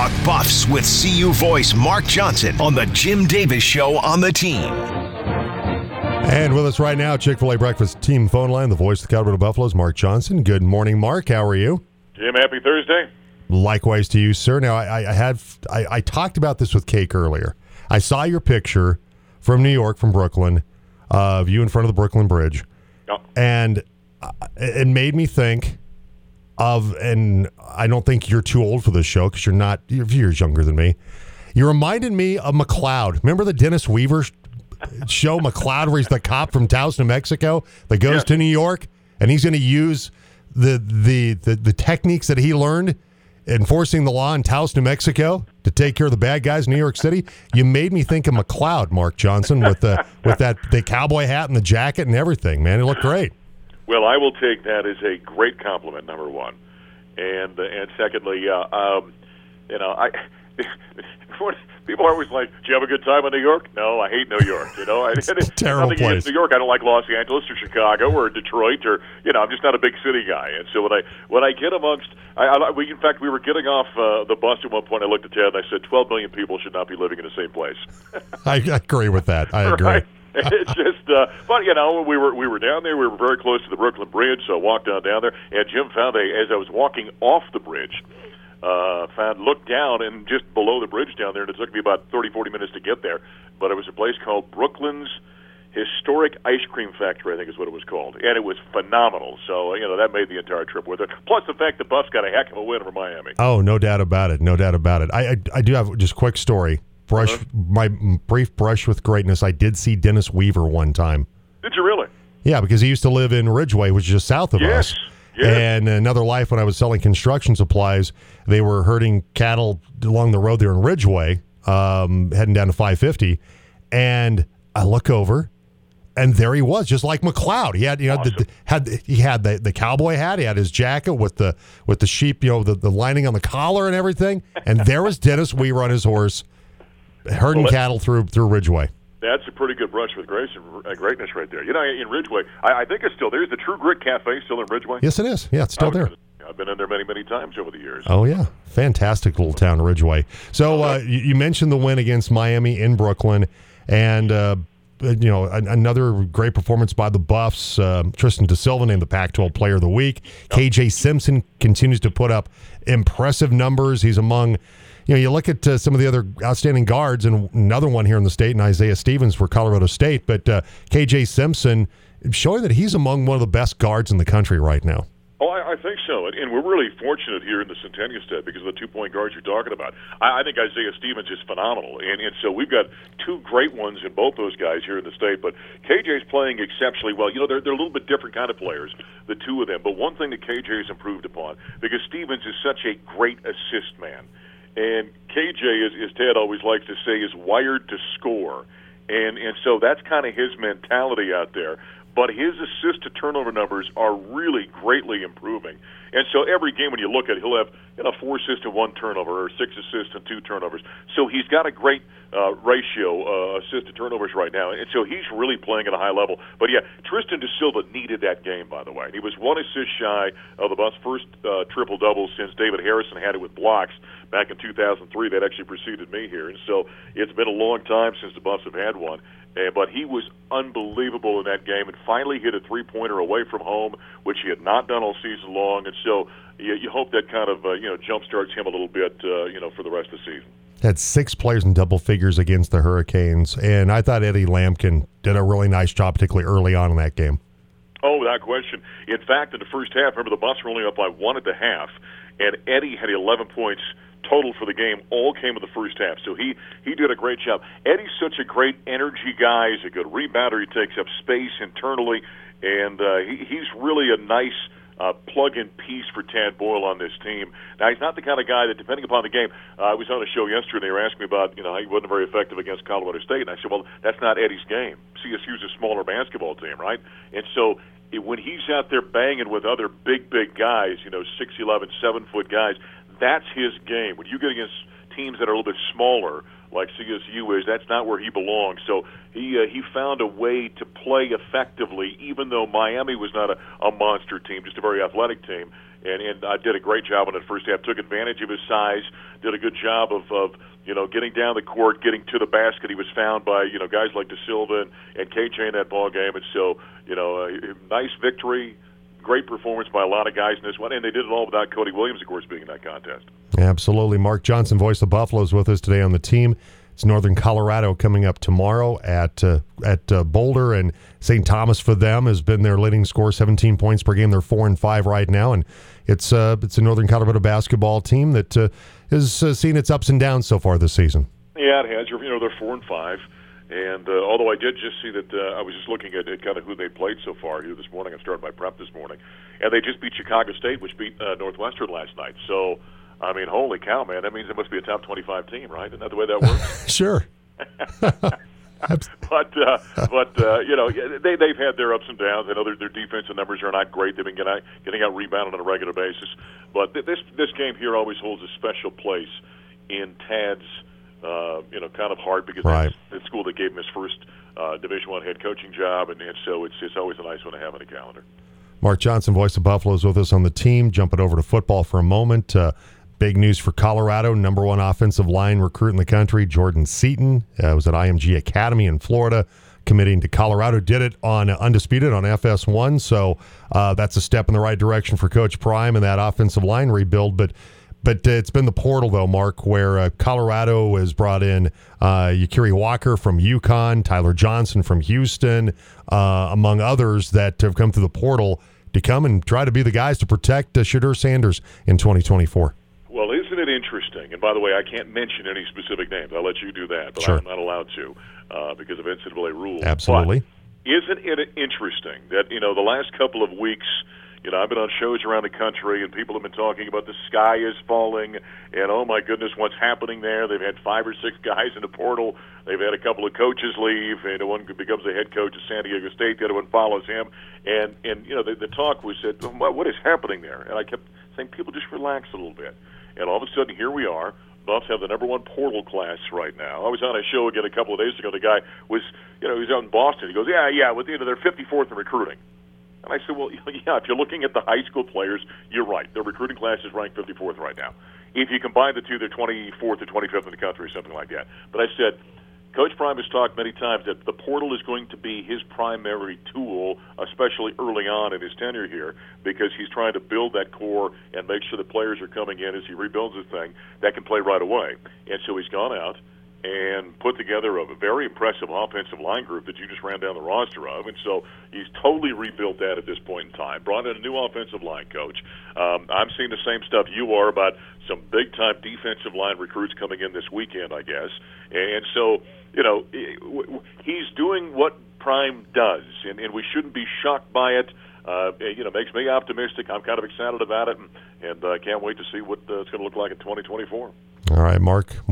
Talk Buffs with CU voice Mark Johnson on the Jim Davis Show on the team. And with us right now, Chick fil A Breakfast Team phone line, the voice of the Colorado Buffaloes, Mark Johnson. Good morning, Mark. How are you? Jim, happy Thursday. Likewise to you, sir. Now, I, I had I, I talked about this with Cake earlier. I saw your picture from New York, from Brooklyn, of you in front of the Brooklyn Bridge, Yep. and uh, it made me think of, and I don't think you're too old for this show because you're not. You're years younger than me. You reminded me of McCloud. Remember the Dennis Weaver show, McCloud, where he's the cop from Taos, New Mexico, that goes Yeah. to New York, and he's going to use the, the the the techniques that he learned enforcing the law in Taos, New Mexico, to take care of the bad guys in New York City. You made me think of McCloud, Mark Johnson, with the with that the cowboy hat and the jacket and everything. Man, it looked great. Well, I will take that as a great compliment. Number one, and uh, and secondly, uh, um, you know, I people are always like, "Do you have a good time in New York?" No, I hate New York. You know, I, it's a terrible place. New York. I don't like Los Angeles or Chicago or Detroit or you know, I'm just not a big city guy. And so when I when I get amongst, I, I we in fact we were getting off uh, the bus at one point. I looked at Ted and I said, 12 million people should not be living in the same place." I, I agree with that. I agree. Right. it's just, uh, but you know, we were we were down there. We were very close to the Brooklyn Bridge, so I walked on down there. And Jim found a as I was walking off the bridge, uh, found looked down and just below the bridge down there, and it took me about thirty forty minutes to get there. But it was a place called Brooklyn's Historic Ice Cream Factory, I think is what it was called, and it was phenomenal. So you know that made the entire trip worth it. Plus the fact the Buffs got a heck of a win over Miami. Oh, no doubt about it. No doubt about it. I I, I do have just quick story. Brush Uh-huh. my brief brush with greatness. I did see Dennis Weaver one time. Did you really? Yeah, because he used to live in Ridgway, which is just south of Yes, us. yes. And another life when I was selling construction supplies, they were herding cattle along the road there in Ridgway, um, heading down to 550. And I look over, and there he was, just like McCloud. He had, you know, the, had he had the, the cowboy hat, he had his jacket with the with the sheep, you know, the, the lining on the collar and everything. And there was Dennis Weaver on his horse, herding Well, cattle through through Ridgway. That's a pretty good brush with grace and uh, greatness right there. You know, in Ridgway, I, I think it's still there's the True Grit Cafe still in Ridgway. Yes, it is. Yeah, it's still there. I've been in there many, many times over the years. Oh yeah, fantastic little town, Ridgway. So uh, you, you mentioned the win against Miami in Brooklyn, and uh, you know an, another great performance by the Buffs. Um Tristan da Silva named the Pac-12 Player of the Week. KJ Simpson continues to put up impressive numbers. He's among you know, you look at uh, some of the other outstanding guards, and another one here in the state, and Isaiah Stevens for Colorado State. But uh, KJ Simpson showing that he's among one of the best guards in the country right now. Oh, I, I think so, and, and we're really fortunate here in the Centennial State because of the two-point guards you're talking about. I, I think Isaiah Stevens is phenomenal, and and so we've got two great ones in both those guys here in the state. But KJ's playing exceptionally well. You know, they're they're a little bit different kind of players, the two of them. But one thing that KJ has improved upon because Stevens is such a great assist man, and KJ is, as Ted always likes to say, is wired to score, and and so that's kind of his mentality out there but his assist to turnover numbers are really greatly improving. And so every game when you look at it, he'll have you know four assists and one turnover, or six assists and two turnovers. So he's got a great uh, ratio uh, assist to turnovers right now, and so he's really playing at a high level. But yeah, Tristan da Silva needed that game, by the way. He was one assist shy of the Buffs' first uh, triple double since David Harrison had it with blocks back in 2003. That actually preceded me here, and so it's been a long time since the Buffs have had one. Uh, but he was unbelievable in that game and finally hit a three pointer away from home, which he had not done all season long. And so you, you hope that kind of uh, you know jumpstarts him a little bit, uh, you know, for the rest of the season. had six players in double figures against the Hurricanes, and I thought Eddie Lampkin did a really nice job, particularly early on in that game. Oh, without question. In fact, in the first half, remember the Buffs were only up by one at the half, and Eddie had 11 points total for the game. All came in the first half, so he he did a great job. Eddie's such a great energy guy. He's a good rebounder. He takes up space internally, and uh, he, he's really a nice. Uh, plug-in piece for Tad Boyle on this team. Now he's not the kind of guy that, depending upon the game, uh, I was on a show yesterday. And they were asking me about, you know, how he wasn't very effective against Colorado State, and I said, well, that's not Eddie's game. CSU's a smaller basketball team, right? And so when he's out there banging with other big, big guys, you know, six eleven, seven foot guys, that's his game. When you get against teams that are a little bit smaller, like CSU is, that's not where he belongs. So he uh, he found a way to play effectively, even though Miami was not a, a monster team, just a very athletic team. and and I did a great job in the first half. Took advantage of his size, did a good job of of you know getting down the court, getting to the basket. He was found by you know guys like da Silva and, and KJ in that ball game, and so you know a nice victory. Great performance by a lot of guys in this one, and they did it all without Cody Williams, of course, being in that contest. Absolutely. Mark Johnson, voice of Buffalo, is with us today on the team. It's Northern Colorado coming up tomorrow at uh, at uh, Boulder and St. Thomas for them has been their leading score, 17 points per game. They're four and five right now, and it's uh, it's a Northern Colorado basketball team that uh, has uh, seen its ups and downs so far this season. Yeah, it has. You know, they're four and five. And uh, although I did just see that, uh, I was just looking at, at kind of who they played so far here this morning. I started my prep this morning, and they just beat Chicago State, which beat uh, Northwestern last night. So, I mean, holy cow, man! That means it must be a top twenty-five team, right? Isn't that the way that works? sure. but uh, but uh, you know they they've had their ups and downs. I know their, their defensive numbers are not great. They've been getting out, getting out rebounded on a regular basis. But th- this this game here always holds a special place in Tad's uh, you know kind of hard because right. school that gave him his first uh, Division One head coaching job, and, and so it's it's always a nice one to have on the calendar. Mark Johnson, voice of Buffalo, is with us on the team. Jumping over to football for a moment. Uh, Big news for Colorado. Number one offensive line recruit in the country, Jordan Seaton, uh, was at IMG Academy in Florida, committing to Colorado. Did it on uh, Undisputed on FS1. So uh, that's a step in the right direction for Coach Prime and that offensive line rebuild. But but uh, it's been the portal, though, Mark, where uh, Colorado has brought in uh, Yakiri Walker from UConn, Tyler Johnson from Houston, uh, among others that have come through the portal to come and try to be the guys to protect uh, Shedeur Sanders in 2024. Well, isn't it interesting? And by the way, I can't mention any specific names. I'll let you do that, but sure. I'm not allowed to uh, because of NCAA rules. Absolutely. But isn't it interesting that you know the last couple of weeks? You know, I've been on shows around the country, and people have been talking about the sky is falling, and oh my goodness, what's happening there? They've had five or six guys in the portal. They've had a couple of coaches leave, and one becomes the head coach of San Diego State. The other one follows him, and and you know the, the talk was that what is happening there? And I kept saying, people just relax a little bit. And all of a sudden, here we are. Buffs have the number one portal class right now. I was on a show again a couple of days ago. The guy was, you know, he was out in Boston. He goes, yeah, yeah, with you know, they're 54th in recruiting. And I said, well, yeah, if you're looking at the high school players, you're right. Their recruiting class is ranked 54th right now. If you combine the two, they're 24th or 25th in the country, or something like that. But I said, Coach Prime has talked many times that the portal is going to be his primary tool, especially early on in his tenure here, because he's trying to build that core and make sure the players are coming in as he rebuilds the thing that can play right away. And so he's gone out and put together a very impressive offensive line group that you just ran down the roster of. And so he's totally rebuilt that at this point in time. Brought in a new offensive line coach. Um, I'm seeing the same stuff you are about some big time defensive line recruits coming in this weekend, I guess. And so, you know, he's doing what Prime does, and, and we shouldn't be shocked by it. Uh, you know, makes me optimistic. I'm kind of excited about it, and, and uh, can't wait to see what uh, it's going to look like in 2024. All right, Mark.